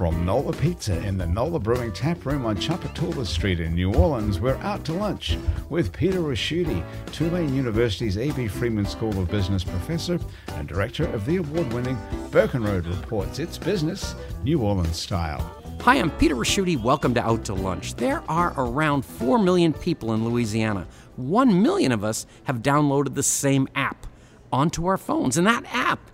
From Nola Pizza in the Nola Brewing Tap Room on Tchoupitoulas Street in New Orleans, we're out to lunch with Peter Ricchiuti, Tulane University's A.B. Freeman School of Business professor and director of the award-winning Burkenroad Reports. It's business, New Orleans style. Hi, I'm Peter Ricchiuti. Welcome to Out to Lunch. There are around 4 million people in Louisiana. 1 million of us have downloaded the same app onto our phones, and that app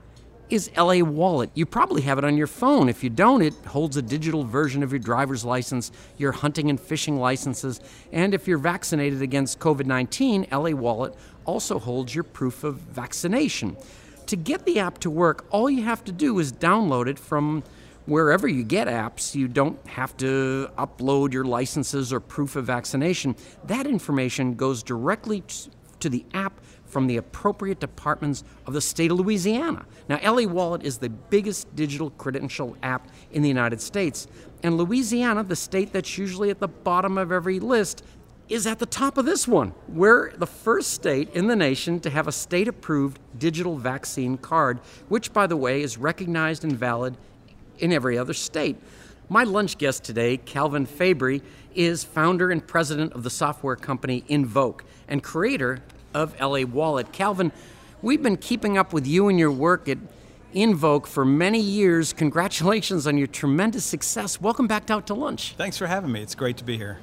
is LA Wallet. You probably have it on your phone. If you don't, it holds a digital version of your driver's license, your hunting and fishing licenses, and if you're vaccinated against COVID 19, LA Wallet also holds your proof of vaccination. To get the app to work, all you have to do is download it from wherever you get apps. You don't have to upload your licenses or proof of vaccination. That information goes directly to the app from the appropriate departments of the state of Louisiana. Now, LA Wallet is the biggest digital credential app in the United States, and Louisiana, the state that's usually at the bottom of every list, is at the top of this one. We're the first state in the nation to have a state approved digital vaccine card, which, by the way, is recognized and valid in every other state. My lunch guest today, Calvin Fabre, is founder and president of the software company Envoc and creator of LA Wallet. Calvin, we've been keeping up with you and your work at Envoc for many years. Congratulations on your tremendous success. Welcome back to Out to Lunch. Thanks for having me. It's great to be here.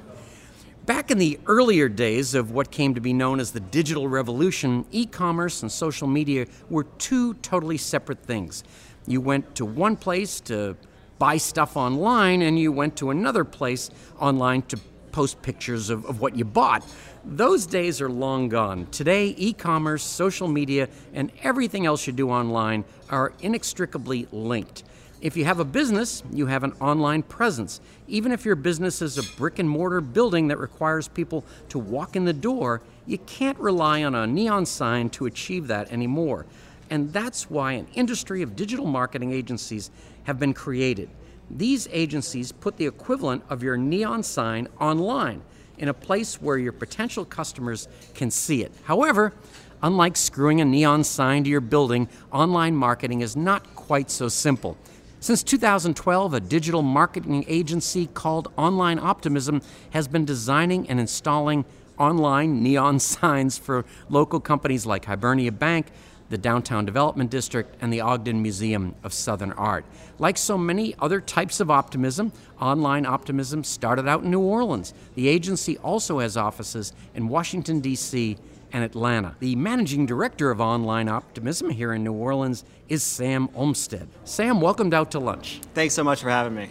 Back in the earlier days of what came to be known as the digital revolution, e commerce and social media were two totally separate things. You went to one place to buy stuff online, and you went to another place online to post pictures of, of what you bought. Those days are long gone. Today, e commerce, social media, and everything else you do online are inextricably linked. If you have a business, you have an online presence. Even if your business is a brick and mortar building that requires people to walk in the door, you can't rely on a neon sign to achieve that anymore. And that's why an industry of digital marketing agencies have been created. These agencies put the equivalent of your neon sign online in a place where your potential customers can see it. However, unlike screwing a neon sign to your building, online marketing is not quite so simple. Since 2012, a digital marketing agency called Online Optimism has been designing and installing online neon signs for local companies like Hibernia Bank, the Downtown Development District, and the Ogden Museum of Southern Art. Like so many other types of optimism, online optimism started out in New Orleans. The agency also has offices in Washington, D.C. and Atlanta. The managing director of Online Optimism here in New Orleans is Sam Olmsted. Sam, welcomed out to lunch. Thanks so much for having me.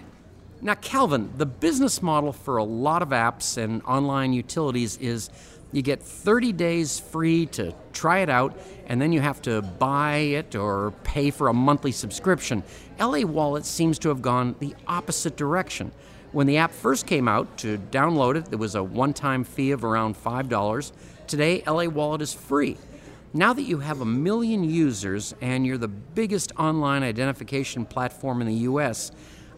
Now, Calvin, the business model for a lot of apps and online utilities is you get 30 days free to try it out, and then you have to buy it or pay for a monthly subscription. LA Wallet seems to have gone the opposite direction. When the app first came out, to download it, there was a one time fee of around $5. Today, LA Wallet is free. Now that you have a million users and you're the biggest online identification platform in the US,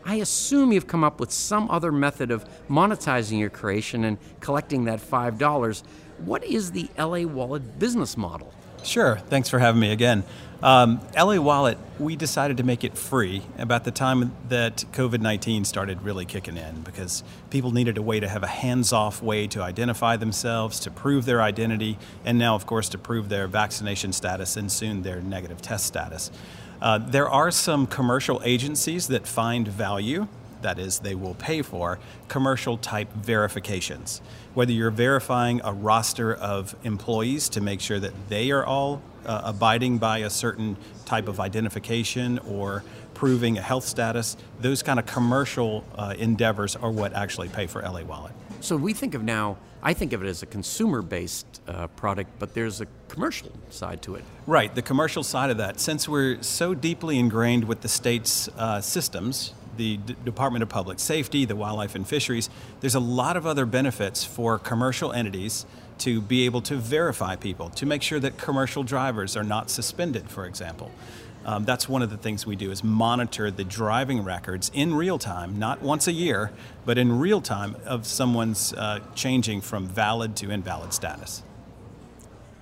I assume you've come up with some other method of monetizing your creation and collecting that $5. What is the LA Wallet business model? Sure, thanks for having me again. Um, LA Wallet, we decided to make it free about the time that COVID 19 started really kicking in because people needed a way to have a hands off way to identify themselves, to prove their identity, and now, of course, to prove their vaccination status and soon their negative test status. Uh, there are some commercial agencies that find value, that is, they will pay for commercial type verifications. Whether you're verifying a roster of employees to make sure that they are all uh, abiding by a certain type of identification or proving a health status, those kind of commercial uh, endeavors are what actually pay for LA Wallet. So we think of now, I think of it as a consumer based uh, product, but there's a commercial side to it. Right, the commercial side of that. Since we're so deeply ingrained with the state's uh, systems, the D- Department of Public Safety, the Wildlife and Fisheries, there's a lot of other benefits for commercial entities to be able to verify people, to make sure that commercial drivers are not suspended, for example. Um, that's one of the things we do is monitor the driving records in real time, not once a year, but in real time of someone's uh, changing from valid to invalid status.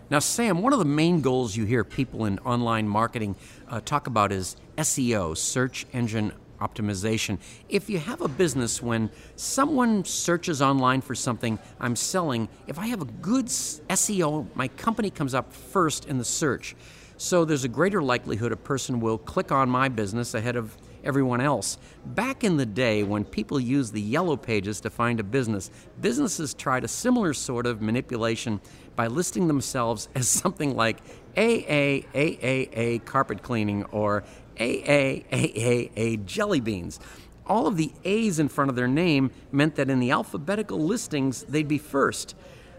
Now, Sam, one of the main goals you hear people in online marketing uh, talk about is SEO, search engine optimization. If you have a business when someone searches online for something I'm selling, if I have a good SEO, my company comes up first in the search. So there's a greater likelihood a person will click on my business ahead of everyone else. Back in the day when people used the yellow pages to find a business, businesses tried a similar sort of manipulation by listing themselves as something like AAAAA carpet cleaning or AAAAA jelly beans. All of the A's in front of their name meant that in the alphabetical listings, they'd be first.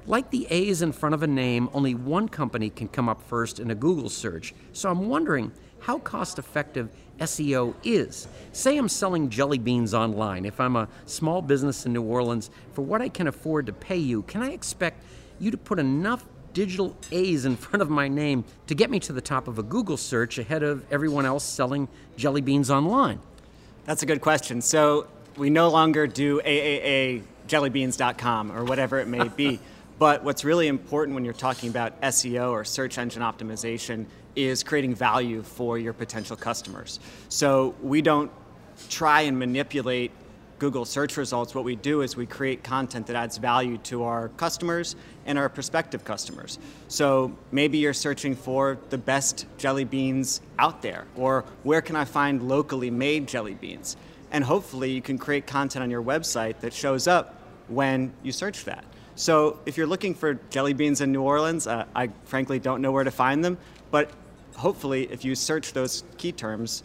Like the A's in front of a name, only one company can come up first in a Google search. So I'm wondering how cost effective SEO is. Say I'm selling jelly beans online. If I'm a small business in New Orleans, for what I can afford to pay you, can I expect you to put enough digital A's in front of my name to get me to the top of a Google search ahead of everyone else selling jelly beans online? That's a good question. So we no longer do AAAjellybeans.com or whatever it may be. but what's really important when you're talking about SEO or search engine optimization is creating value for your potential customers. So we don't try and manipulate Google search results, what we do is we create content that adds value to our customers and our prospective customers. So maybe you're searching for the best jelly beans out there, or where can I find locally made jelly beans? And hopefully you can create content on your website that shows up when you search that. So if you're looking for jelly beans in New Orleans, uh, I frankly don't know where to find them, but hopefully if you search those key terms,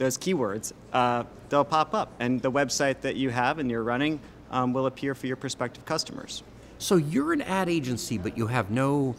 those keywords, uh, they'll pop up. And the website that you have and you're running um, will appear for your prospective customers. So you're an ad agency, but you have no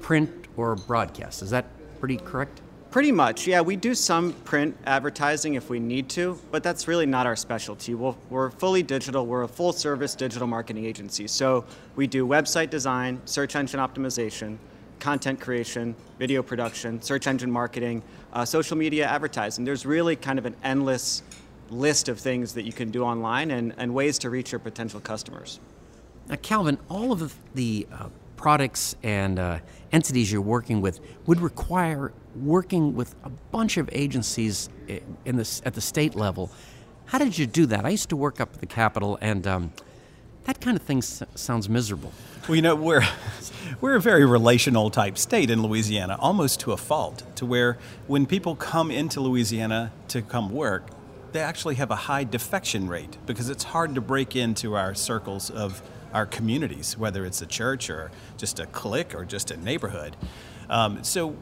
print or broadcast. Is that pretty correct? Pretty much, yeah. We do some print advertising if we need to, but that's really not our specialty. we are fully digital. We're a full service digital marketing agency. So we do website design, search engine optimization, content creation, video production, search engine marketing, uh, social media advertising. There's really kind of an endless list of things that you can do online and, and ways to reach your potential customers. Now, Calvin, all of the uh, products and uh, entities you're working with would require working with a bunch of agencies in this, at the state level. How did you do that? I used to work up at the Capitol, and um, that kind of thing sounds miserable. Well, you know, we're we're a very relational type state in Louisiana, almost to a fault, to where when people come into Louisiana to come work, they actually have a high defection rate because it's hard to break into our circles of our communities, whether it's a church or just a clique or just a neighborhood. Um, so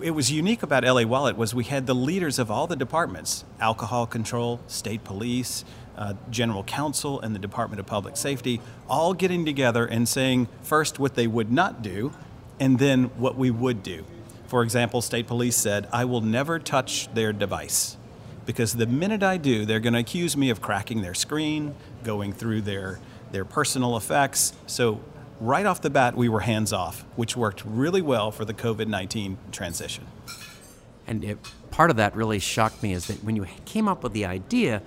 it was unique about LA Wallet was we had the leaders of all the departments, alcohol control, state police, uh, general counsel, and the Department of Public Safety, all getting together and saying first what they would not do, and then what we would do. For example, state police said, I will never touch their device because the minute I do, they're going to accuse me of cracking their screen, going through their, their personal effects. So, right off the bat, we were hands off, which worked really well for the COVID 19 transition. And it, part of that really shocked me is that when you came up with the idea,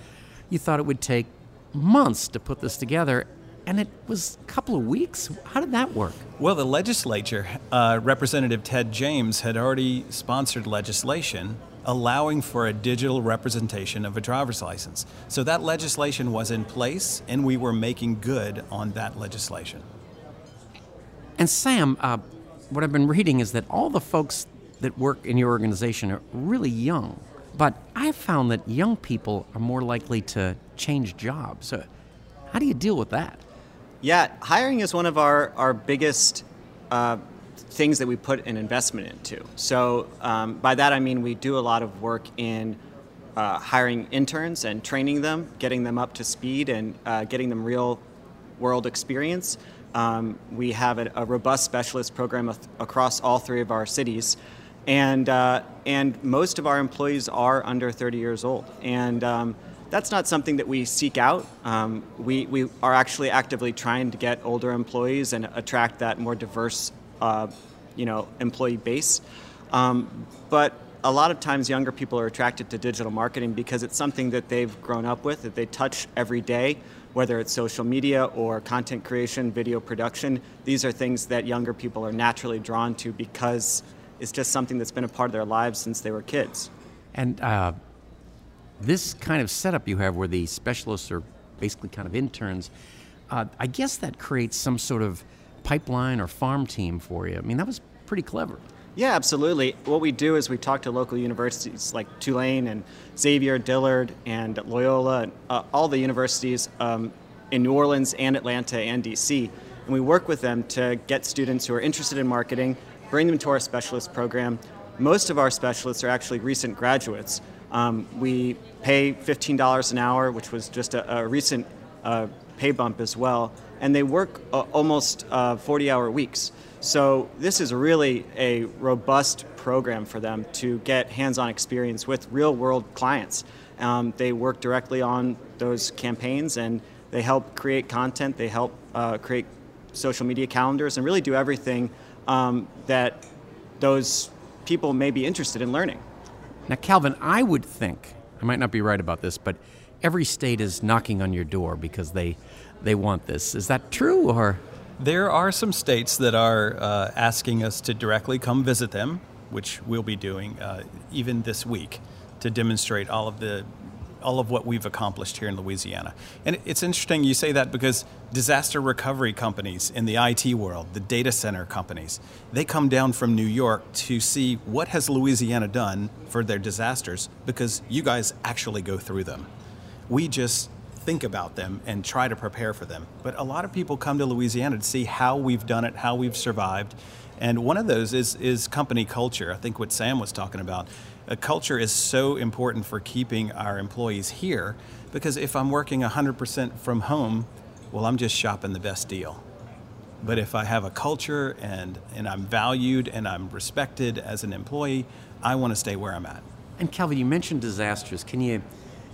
you thought it would take months to put this together, and it was a couple of weeks. How did that work? Well, the legislature, uh, Representative Ted James, had already sponsored legislation allowing for a digital representation of a driver's license. So that legislation was in place, and we were making good on that legislation. And Sam, uh, what I've been reading is that all the folks that work in your organization are really young. But I've found that young people are more likely to change jobs. So how do you deal with that? Yeah, hiring is one of our, our biggest uh, things that we put an investment into. So um, by that I mean we do a lot of work in uh, hiring interns and training them, getting them up to speed, and uh, getting them real world experience. Um, we have a, a, robust specialist program across all three of our cities, and uh, and most of our employees are under 30 years old. And um, that's not something that we seek out. Um, we, we are actually actively trying to get older employees and attract that more diverse uh, you know, employee base. Um, but a lot of times younger people are attracted to digital marketing because it's something that they've grown up with, that they touch every day, whether it's social media or content creation, video production. These are things that younger people are naturally drawn to because it's just something that's been a part of their lives since they were kids. And uh, this kind of setup you have where the specialists are basically kind of interns, uh, I guess that creates some sort of pipeline or farm team for you. I mean, that was pretty clever. Yeah, absolutely. What we do is we talk to local universities like Tulane and Xavier, Dillard, and Loyola, uh, all the universities um, in New Orleans and Atlanta and DC. And we work with them to get students who are interested in marketing, bring them to our specialist program. Most of our specialists are actually recent graduates. Um, we pay $15 an hour, which was just a, a recent uh, pay bump as well, and they work uh, almost 40 hour weeks. So this is really a robust program for them to get hands-on experience with real-world clients. Um, they work directly on those campaigns and they help create content. They help uh, create social media calendars and really do everything um, that those people may be interested in learning. Now, Calvin, I would think I might not be right about this, but every state is knocking on your door because they they want this. Is that true or? There are some states that are uh, asking us to directly come visit them, which we'll be doing uh, even this week to demonstrate all of the all of what we've accomplished here in Louisiana. And it's interesting you say that because disaster recovery companies in the IT world, the data center companies, they come down from New York to see what has Louisiana done for their disasters because you guys actually go through them. We just think about them and try to prepare for them. But a lot of people come to Louisiana to see how we've done it, how we've survived. And one of those is, is company culture. I think what Sam was talking about. A culture is so important for keeping our employees here because if I'm working 100% from home, well, I'm just shopping the best deal. But if I have a culture and, and I'm valued and I'm respected as an employee, I want to stay where I'm at. And Calvin, you mentioned disasters. Can you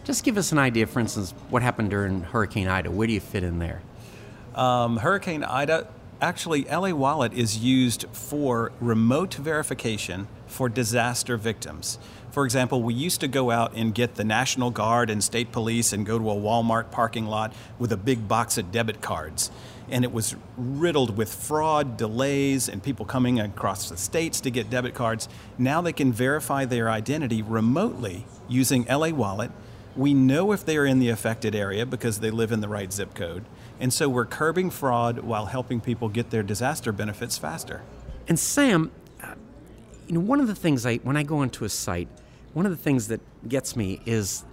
just give us an idea, for instance, what happened during Hurricane Ida. Where do you fit in there? Um, Hurricane Ida, actually, LA Wallet is used for remote verification for disaster victims. For example, we used to go out and get the National Guard and state police and go to a Walmart parking lot with a big box of debit cards. And it was riddled with fraud, delays, and people coming across the states to get debit cards. Now they can verify their identity remotely using LA Wallet we know if they are in the affected area because they live in the right zip code. And so we're curbing fraud while helping people get their disaster benefits faster. And Sam, uh, you know, one of the things I when I go into a site, one of the things that gets me is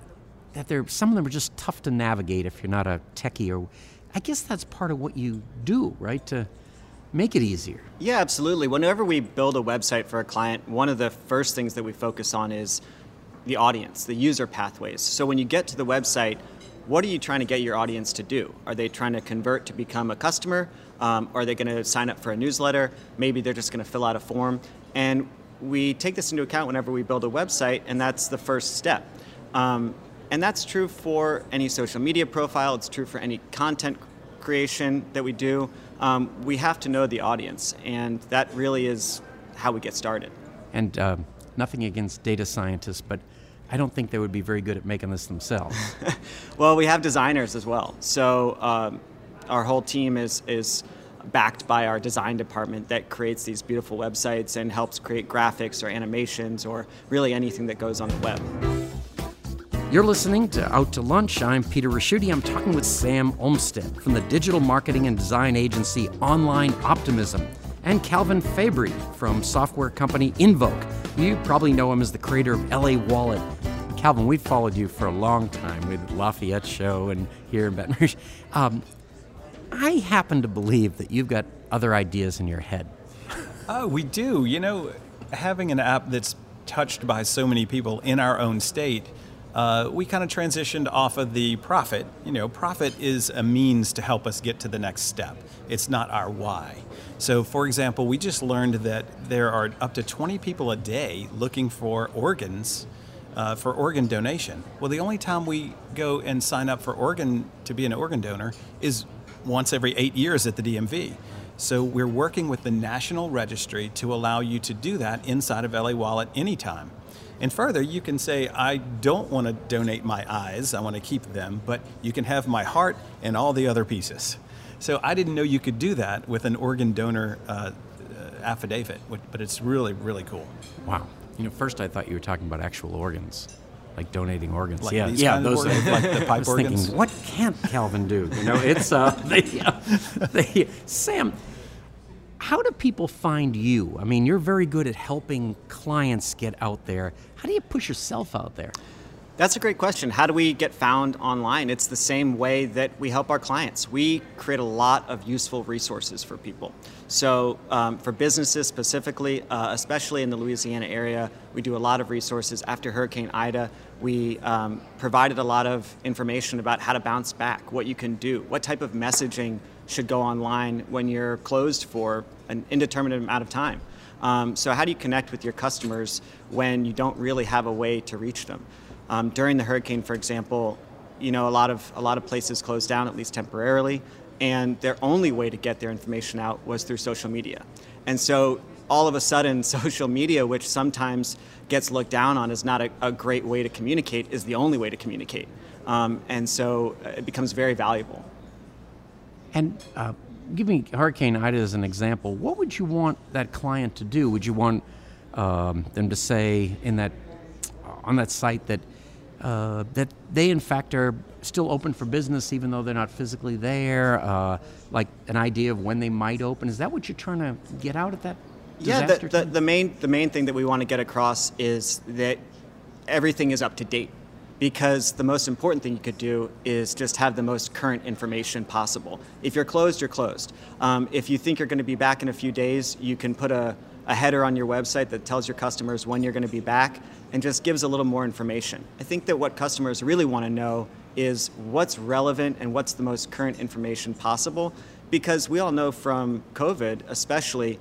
that there some of them are just tough to navigate if you're not a techie or I guess that's part of what you do, right? To make it easier. Yeah, absolutely. Whenever we build a website for a client, one of the first things that we focus on is the audience, the user pathways. So when you get to the website, what are you trying to get your audience to do? Are they trying to convert to become a customer? Um, are they going to sign up for a newsletter? Maybe they're just going to fill out a form. And we take this into account whenever we build a website, and that's the first step. Um, and that's true for any social media profile, it's true for any content creation that we do. Um, we have to know the audience, and that really is how we get started. And uh, nothing against data scientists, but I don't think they would be very good at making this themselves. well, we have designers as well. So um, our whole team is is backed by our design department that creates these beautiful websites and helps create graphics or animations or really anything that goes on the web. You're listening to Out to Lunch. I'm Peter Ricchiuti. I'm talking with Sam Olmsted from the digital marketing and design agency Online Optimism and Calvin Fabre from software company Envoc. You probably know him as the creator of LA Wallet. Calvin, we've followed you for a long time with Lafayette Show and here in Baton Rouge. Um, I happen to believe that you've got other ideas in your head. Oh, we do. You know, having an app that's touched by so many people in our own state, uh, we kind of transitioned off of the profit. You know, profit is a means to help us get to the next step, it's not our why. So, for example, we just learned that there are up to 20 people a day looking for organs uh, for organ donation. Well, the only time we go and sign up for organ to be an organ donor is once every eight years at the DMV. So we're working with the National Registry to allow you to do that inside of LA Wallet anytime. And further, you can say, I don't want to donate my eyes, I want to keep them, but you can have my heart and all the other pieces. So I didn't know you could do that with an organ donor uh, uh affidavit, but it's really, really cool. Wow. You know, first I thought you were talking about actual organs, like donating organs. Like yeah, yeah, those organs, like the pipe I was organs. Thinking, what can't Calvin do? You know, it's uh, they, uh, they, Sam. How do people find you? I mean, you're very good at helping clients get out there. How do you push yourself out there? That's a great question. How do we get found online? It's the same way that we help our clients. We create a lot of useful resources for people. So, um, for businesses specifically, uh, especially in the Louisiana area, we do a lot of resources. After Hurricane Ida, we um, provided a lot of information about how to bounce back, what you can do, what type of messaging should go online when you're closed for an indeterminate amount of time. Um, so, how do you connect with your customers when you don't really have a way to reach them? Um, during the hurricane, for example, you know, a lot of a lot of places closed down at least temporarily, and their only way to get their information out was through social media. And so, all of a sudden, social media, which sometimes gets looked down on as not a, a great way to communicate, is the only way to communicate. Um, and so, uh, it becomes very valuable. And uh, give me Hurricane Ida as an example. What would you want that client to do? Would you want um, them to say in that on that site that uh, that they in fact are still open for business even though they're not physically there uh, like an idea of when they might open. Is that what you're trying to get out at that yeah the, the, the, main the main thing that we want to get across is that everything is up to date because the most important thing you could do is just have the most current information possible. If you're closed you're closed. Um, if you think you're going to be back in a few days you can put a, a header on your website that tells your customers when you're going to be back and just gives a little more information. I think that what customers really want to know is what's relevant and what's the most current information possible because we all know from COVID, especially,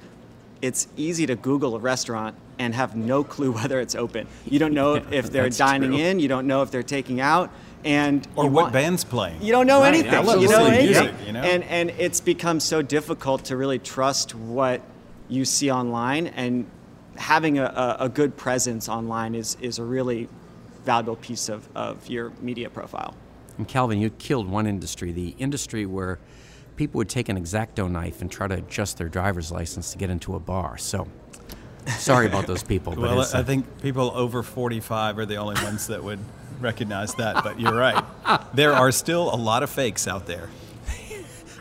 it's easy to Google a restaurant and have no clue whether it's open. You don't know if they're dining true. in, you don't know if they're taking out, and or what want, band's playing. You don't know right, anything. You know anything. Music, you know? And and it's become so difficult to really trust what you see online and having a, a, good presence online is, is a really valuable piece of, of your media profile. And Calvin, you killed one industry, the industry where people would take an X-Acto knife and try to adjust their driver's license to get into a bar. So, sorry about those people. well, I think people over 45 are the only ones that would recognize that, but you're right. There are still a lot of fakes out there.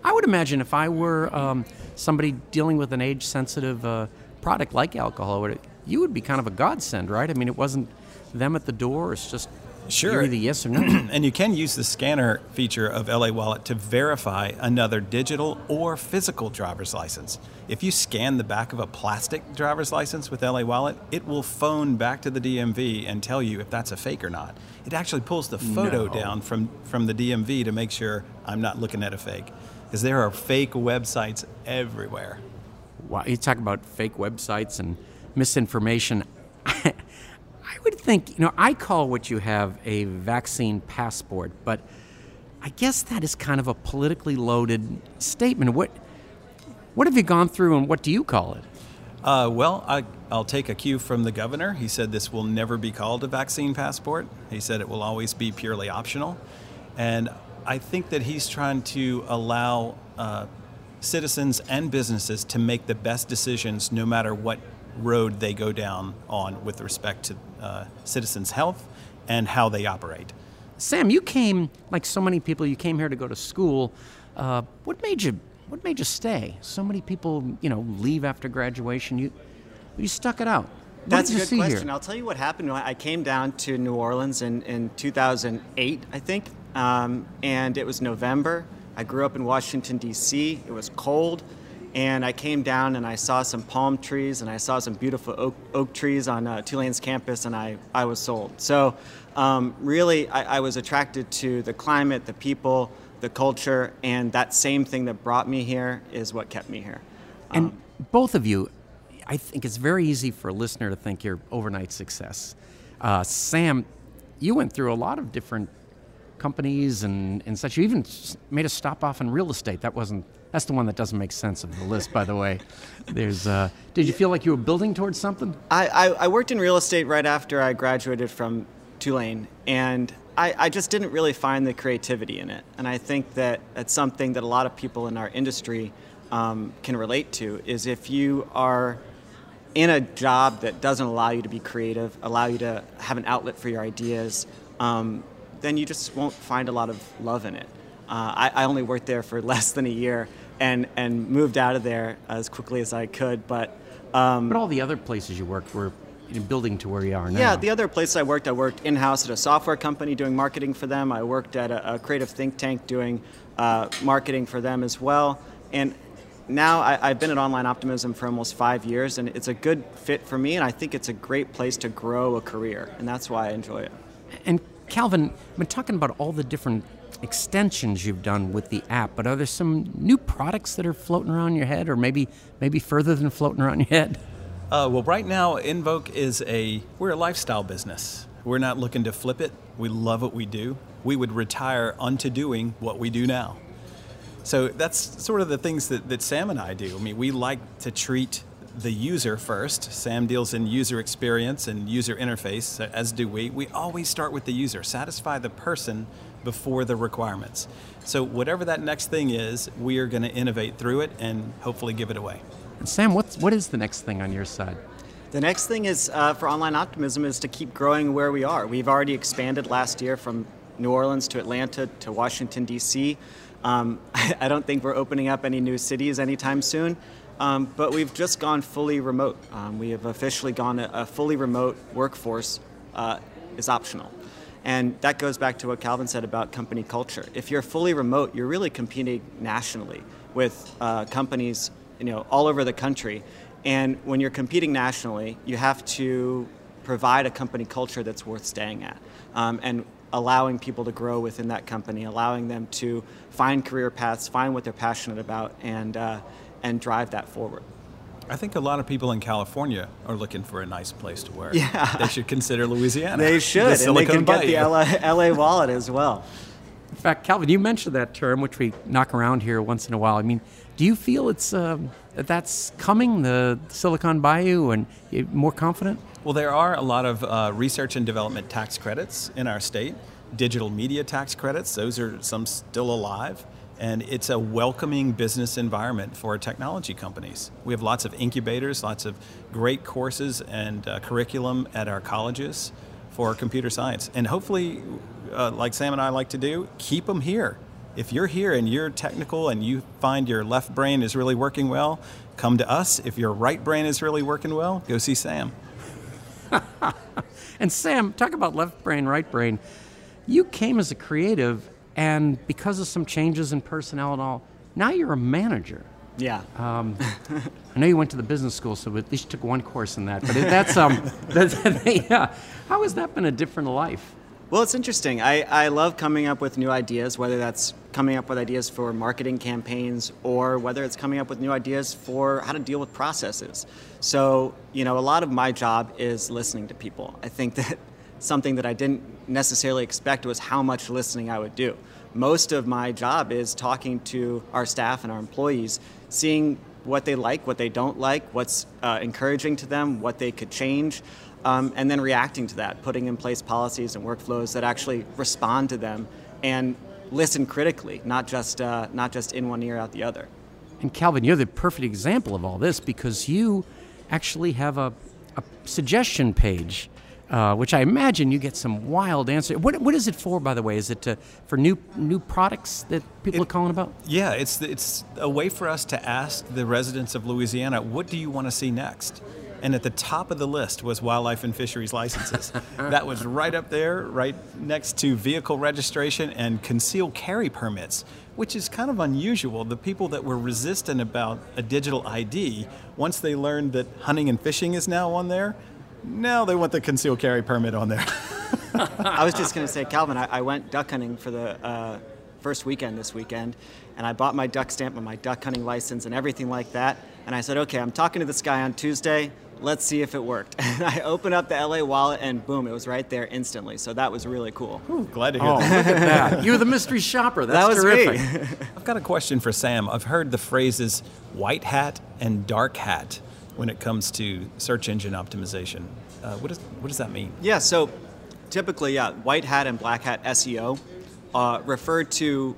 I would imagine if I were um, somebody dealing with an age sensitive uh, product like alcohol, would it, you would be kind of a godsend, right? I mean, it wasn't them at the door. It's just sure either yes or no. and you can use the scanner feature of LA Wallet to verify another digital or physical driver's license. If you scan the back of a plastic driver's license with LA Wallet, it will phone back to the DMV and tell you if that's a fake or not. It actually pulls the photo no. down from, from the DMV to make sure I'm not looking at a fake. Because there are fake websites everywhere you talk about fake websites and misinformation. I would think, you know, I call what you have a vaccine passport, but I guess that is kind of a politically loaded statement. What, what have you gone through and what do you call it? Uh, well, I, will take a cue from the governor. He said this will never be called a vaccine passport. He said it will always be purely optional. And I think that he's trying to allow uh, citizens and businesses to make the best decisions no matter what road they go down on with respect to uh, citizens' health and how they operate. Sam, you came like so many people. You came here to go to school. Uh, what made you? What made you stay? So many people, you know, leave after graduation. You, you stuck it out. What That's a good question. Here? I'll tell you what happened. I came down to New Orleans in, in 2008, I think, um, and it was November. I grew up in Washington, D.C. It was cold, and I came down and I saw some palm trees and I saw some beautiful oak, oak trees on uh, Tulane's campus, and I, I was sold. So, um, really, I, I was attracted to the climate, the people, the culture, and that same thing that brought me here is what kept me here. Um, and both of you, I think it's very easy for a listener to think you're overnight success. Uh, Sam, you went through a lot of different companies and, and such. You even made a stop off in real estate. That wasn't. That's the one that doesn't make sense of the list, by the way. There's. Uh, did you feel like you were building towards something? I, I, I worked in real estate right after I graduated from Tulane, and I, I just didn't really find the creativity in it. And I think that it's something that a lot of people in our industry um, can relate to. Is if you are in a job that doesn't allow you to be creative, allow you to have an outlet for your ideas, um, then you just won't find a lot of love in it. Uh, I, I, only worked there for less than a year and, and moved out of there as quickly as I could. But um, but all the other places you worked were building to where you are now. Yeah, the other places I worked, I worked in house at a software company doing marketing for them. I worked at a, a creative think tank doing uh, marketing for them as well. And now I, have been at Online Optimism for almost five years, and it's a good fit for me, and I think it's a great place to grow a career, and that's why I enjoy it. And Calvin, I've been talking about all the different extensions you've done with the app, but are there some new products that are floating around your head, or maybe maybe further than floating around your head? Uh, well, right now, Envoc is a we're a lifestyle business. We're not looking to flip it. We love what we do. We would retire unto doing what we do now. So that's sort of the things that, that Sam and I do. I mean, we like to treat the user first. Sam deals in user experience and user interface, as do we. We always start with the user, satisfy the person before the requirements. So, whatever that next thing is, we are going to innovate through it and hopefully give it away. And Sam, what's, what is the next thing on your side? The next thing is uh, for online optimism is to keep growing where we are. We've already expanded last year from New Orleans to Atlanta to Washington, D.C. Um, I don't think we're opening up any new cities anytime soon, um, but we've just gone fully remote. Um, we have officially gone a, a fully remote workforce uh, is optional. And that goes back to what Calvin said about company culture. If you're fully remote, you're really competing nationally with uh, companies you know, all over the country. And when you're competing nationally, you have to provide a company culture that's worth staying at. Um, and allowing people to grow within that company, allowing them to find career paths, find what they're passionate about, and, uh, and drive that forward. I think a lot of people in California are looking for a nice place to work. Yeah. They should consider Louisiana. They should, the and they can get the LA, LA wallet as well. In fact, Calvin, you mentioned that term, which we knock around here once in a while. I mean, do you feel it's um, that's coming, the Silicon Bayou, and more confident? Well, there are a lot of uh, research and development tax credits in our state. Digital media tax credits; those are some still alive and it's a welcoming business environment for technology companies. We have lots of incubators, lots of great courses and uh, curriculum at our colleges for computer science. And hopefully, uh, like Sam and I like to do, keep them here. If you're here and you're technical and you find your left brain is really working well, come to us. If your right brain is really working well, go see Sam. and Sam, talk about left brain, right brain. You came as a creative and because of some changes in personnel and all, now you're a manager. Yeah. Um, I know you went to the business school, so at least you took one course in that. But that's um, that's, yeah. How has that been a different life? Well, it's interesting. I, I love coming up with new ideas, whether that's coming up with ideas for marketing campaigns or whether it's coming up with new ideas for how to deal with processes. So, you know, a lot of my job is listening to people. I think that something that I didn't necessarily expect was how much listening I would do. Most of my job is talking to our staff and our employees, seeing what they like, what they don't like, what's uh, encouraging to them, what they could change, um, and then reacting to that, putting in place policies and workflows that actually respond to them and listen critically, not just uh, not just in one ear out the other. And Calvin, you're the perfect example of all this because you actually have a, a suggestion page uh, which I imagine you get some wild answers. What, what is it for, by the way? Is it to, for new new products that people it, are calling about? Yeah, it's it's a way for us to ask the residents of Louisiana, what do you want to see next? And at the top of the list was wildlife and fisheries licenses. that was right up there, right next to vehicle registration and concealed carry permits, which is kind of unusual. The people that were resistant about a digital ID, once they learned that hunting and fishing is now on there, now they want the concealed carry permit on there. I was just going to say, Calvin, I, I, went duck hunting for the uh, first weekend this weekend, and I bought my duck stamp and my duck hunting license and everything like that. And I said, okay, I'm talking to this guy on Tuesday. let's see if it worked. And I opened up the LA wallet and boom, it was right there instantly. So that was really cool. Ooh, glad to hear Oh, that. look at that. You're the mystery shopper. That's that was terrific. me. I've got a question for Sam. I've heard the phrases white hat and dark hat when it comes to search engine optimization. Uh, what, is, what does that mean? Yeah, so typically, yeah, white hat and black hat SEO uh, refer to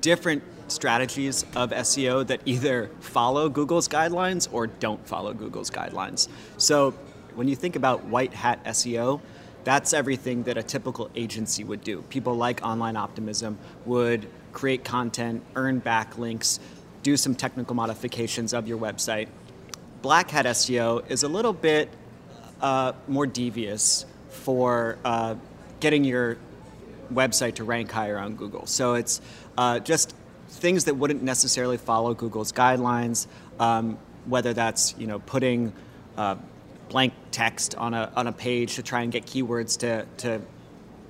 different strategies of SEO that either follow Google's guidelines or don't follow Google's guidelines. So when you think about white hat SEO, that's everything that a typical agency would do. People like Online Optimism would create content, earn backlinks, do some technical modifications of your website. Black hat SEO is a little bit uh, more devious for uh, getting your website to rank higher on Google. So it's uh, just things that wouldn't necessarily follow Google's guidelines, um, whether that's you know putting uh, blank text on a on a page to try and get keywords to to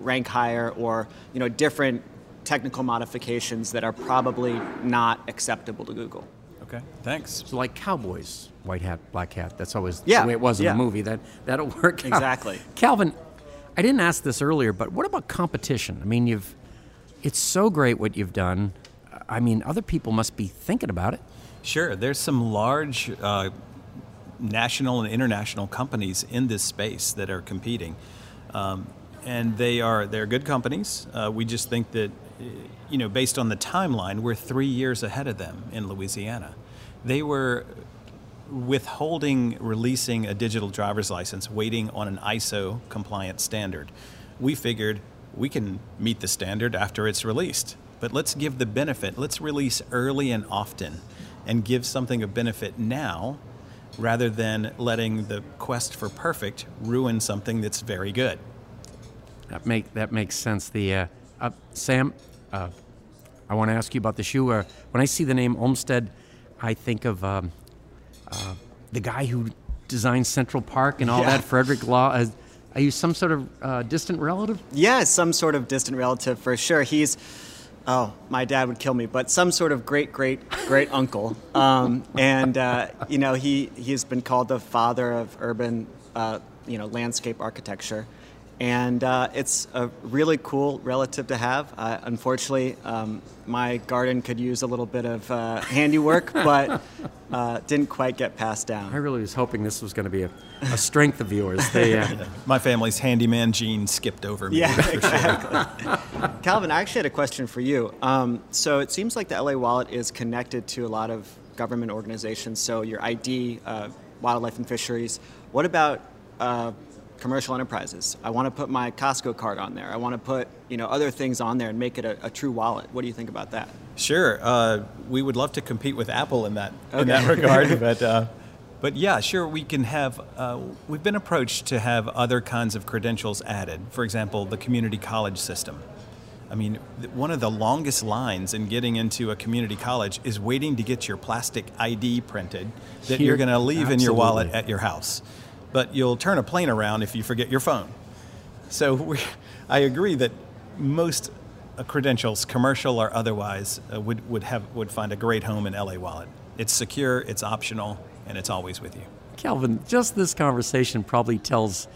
rank higher, or you know different technical modifications that are probably not acceptable to Google. Okay, thanks. So like cowboys, white hat, black hat. That's always Yeah, the way it was in yeah. the movie. That that'll work. out. Exactly. Calvin, I didn't ask this earlier, but what about competition? I mean, you've it's so great what you've done. I mean, other people must be thinking about it. Sure, there's some large uh, national and international companies in this space that are competing, um, and they are they're good companies. Uh, we just think that, you know, based on the timeline, we're three years ahead of them in Louisiana. They were withholding releasing a digital driver's license, waiting on an ISO compliant standard. We figured we can meet the standard after it's released, but let's give the benefit. Let's release early and often and give something a benefit now rather than letting the quest for perfect ruin something that's very good. That make that makes sense. The uh, uh, Sam, uh, I want to ask you about the shoe. Uh, when I see the name Olmsted, I think of um, uh, the guy who designed Central Park and all Yeah. that. Frederick Law. Uh, are you some sort of uh, distant relative? Yeah, some sort of distant relative for sure. He's, oh, my dad would kill me, but some sort of great, great, great uncle. Um, and uh, you know, he he's been called the father of urban, uh, you know, landscape architecture. And uh, it's a really cool relative to have. Uh, unfortunately, um, my garden could use a little bit of uh, handiwork, but uh, didn't quite get passed down. I really was hoping this was going to be a, a strength of yours. They, uh, My family's handyman gene skipped over me. Yeah, exactly. Calvin, I actually had a question for you. Um, so it seems like the LA Wallet is connected to a lot of government organizations. So your ID, uh, Wildlife and Fisheries. What about uh, commercial enterprises? I want to put my Costco card on there. I want to put you know other things on there and make it a, a true wallet. What do you think about that? Sure, uh, we would love to compete with Apple in that in that regard, but uh, but yeah, sure, we can have. Uh, we've been approached to have other kinds of credentials added. For example, the community college system. I mean, one of the longest lines in getting into a community college is waiting to get your plastic ID printed that Here- you're going to leave in your wallet at your house, but you'll turn a plane around if you forget your phone. So we, I agree that most uh, credentials, commercial or otherwise, uh, would, would, have, would find a great home in LA Wallet. It's secure, it's optional, and it's always with you. Calvin, just this conversation probably tells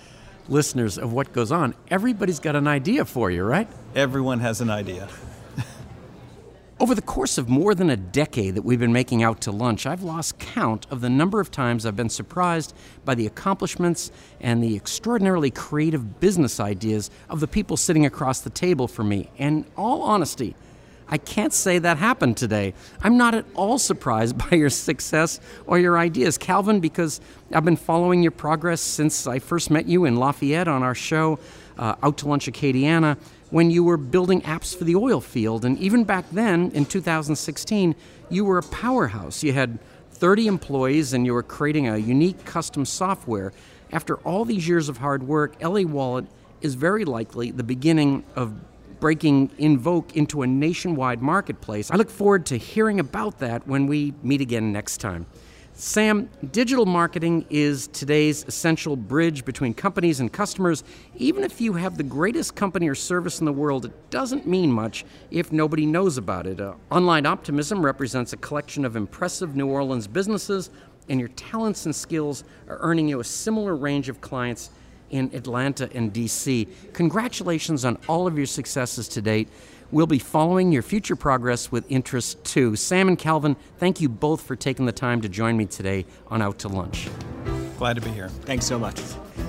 listeners of what goes on. Everybody's got an idea for you, right? Everyone has an idea. Over the course of more than a decade that we've been making out to lunch, I've lost count of the number of times I've been surprised by the accomplishments and the extraordinarily creative business ideas of the people sitting across the table from me. In all honesty, I can't say that happened today. I'm not at all surprised by your success or your ideas, Calvin, because I've been following your progress since I first met you in Lafayette on our show, uh, Out to Lunch Acadiana, when you were building apps for the oil field. And even back then, in 2016, you were a powerhouse. You had 30 employees and you were creating a unique custom software. After all these years of hard work, LA Wallet is very likely the beginning of breaking Envoc into a nationwide marketplace. I look forward to hearing about that when we meet again next time. Sam, digital marketing is today's essential bridge between companies and customers. Even if you have the greatest company or service in the world, it doesn't mean much if nobody knows about it. Uh, Online Optimism represents a collection of impressive New Orleans businesses and your talents and skills are earning you a similar range of clients in Atlanta and DC. Congratulations on all of your successes to date. We'll be following your future progress with interest too. Sam and Calvin, thank you both for taking the time to join me today on Out to Lunch. Glad to be here. Thanks so much.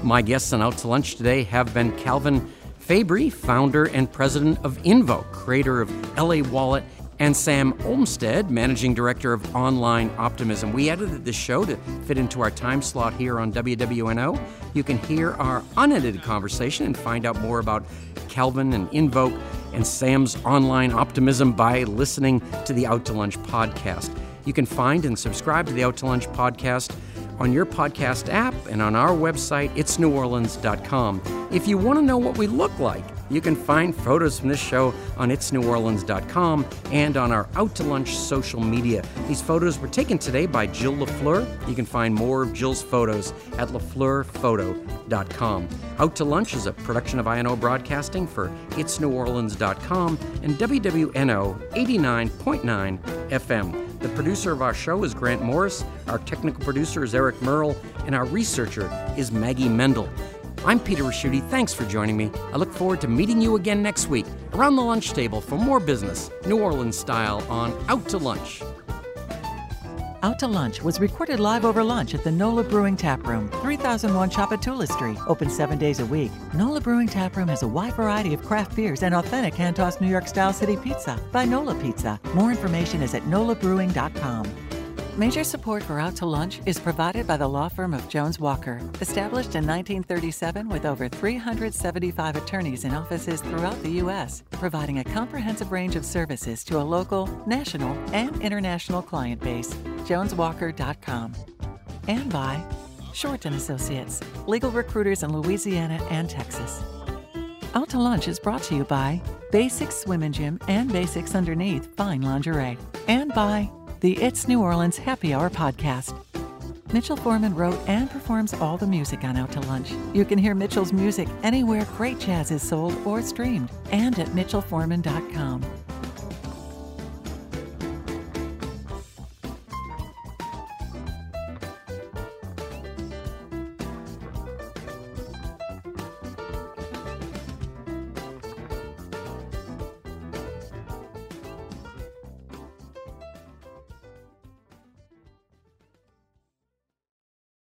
My guests on Out to Lunch today have been Calvin Fabre, founder and president of Envoc, creator of LA Wallet, and Sam Olmsted, managing director of Online Optimism. We edited this show to fit into our time slot here on WWNO. You can hear our unedited conversation and find out more about Calvin and Envoc and Sam's online optimism by listening to the Out to Lunch podcast. You can find and subscribe to the Out to Lunch podcast on your podcast app and on our website, itsneworleans.com. If you want to know what we look like, you can find photos from this show on itsneworleans.com and on our Out to Lunch social media. These photos were taken today by Jill LaFleur. You can find more of Jill's photos at lafleurphoto.com. Out to Lunch is a production of INO Broadcasting for itsneworleans.com and WWNO 89.9 FM. The producer of our show is Grant Morris, our technical producer is Eric Merle, and our researcher is Maggie Mendel. I'm Peter Ricchiuti. Thanks for joining me. I look forward to meeting you again next week around the lunch table for more business, New Orleans style, on Out to Lunch. Out to Lunch was recorded live over lunch at the NOLA Brewing Tap Room, 3001 Tchoupitoulas Street, open seven days a week. NOLA Brewing Tap Room has a wide variety of craft beers and authentic hand-tossed New York style city pizza by NOLA Pizza. More information is at nolabrewing.com. Major support for Out to Lunch is provided by the law firm of Jones Walker, established in 1937 with over 375 attorneys in offices throughout the U.S., providing a comprehensive range of services to a local, national, and international client base. JonesWalker.com. And by Shorten Associates, legal recruiters in Louisiana and Texas. Out to Lunch is brought to you by Basics Swim and Gym and Basics Underneath Fine Lingerie, and by the It's New Orleans Happy Hour podcast. Mitchell Foreman wrote and performs all the music on Out to Lunch. You can hear Mitchell's music anywhere great jazz is sold or streamed and at mitchellforeman.com.